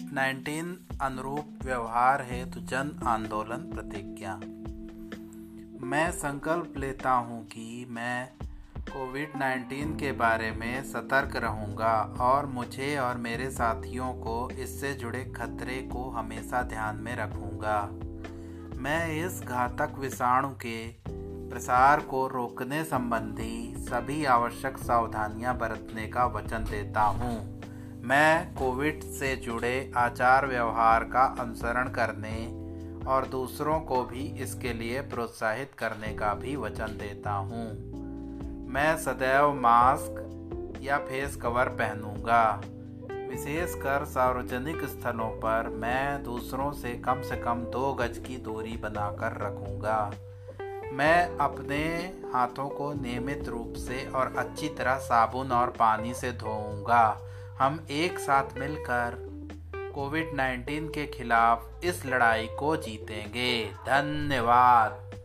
Nineteen अनुरूप व्यवहार हेतु जन आंदोलन प्रतिज्ञा मैं संकल्प लेता हूँ कि मैं कोविड नाइन्टीन के बारे में सतर्क रहूँगा और मुझे और मेरे साथियों को इससे जुड़े खतरे को हमेशा ध्यान में रखूँगा मैं इस घातक विषाणु के प्रसार को रोकने संबंधी सभी आवश्यक सावधानियाँ बरतने का वचन देता हूँ। मैं कोविड से जुड़े आचार व्यवहार का अनुसरण करने और दूसरों को भी इसके लिए प्रोत्साहित करने का भी वचन देता हूँ। मैं सदैव मास्क या फेस कवर पहनूँगा। विशेषकर सार्वजनिक स्थलों पर मैं दूसरों से कम से कम दो गज की दूरी बनाकर रखूँगा। मैं अपने हाथों को नियमित रूप से और अच्छी तरह साबुन और पानी से धोऊँगा। हम एक साथ मिलकर कोविड 19 के खिलाफ इस लड़ाई को जीतेंगे। धन्यवाद।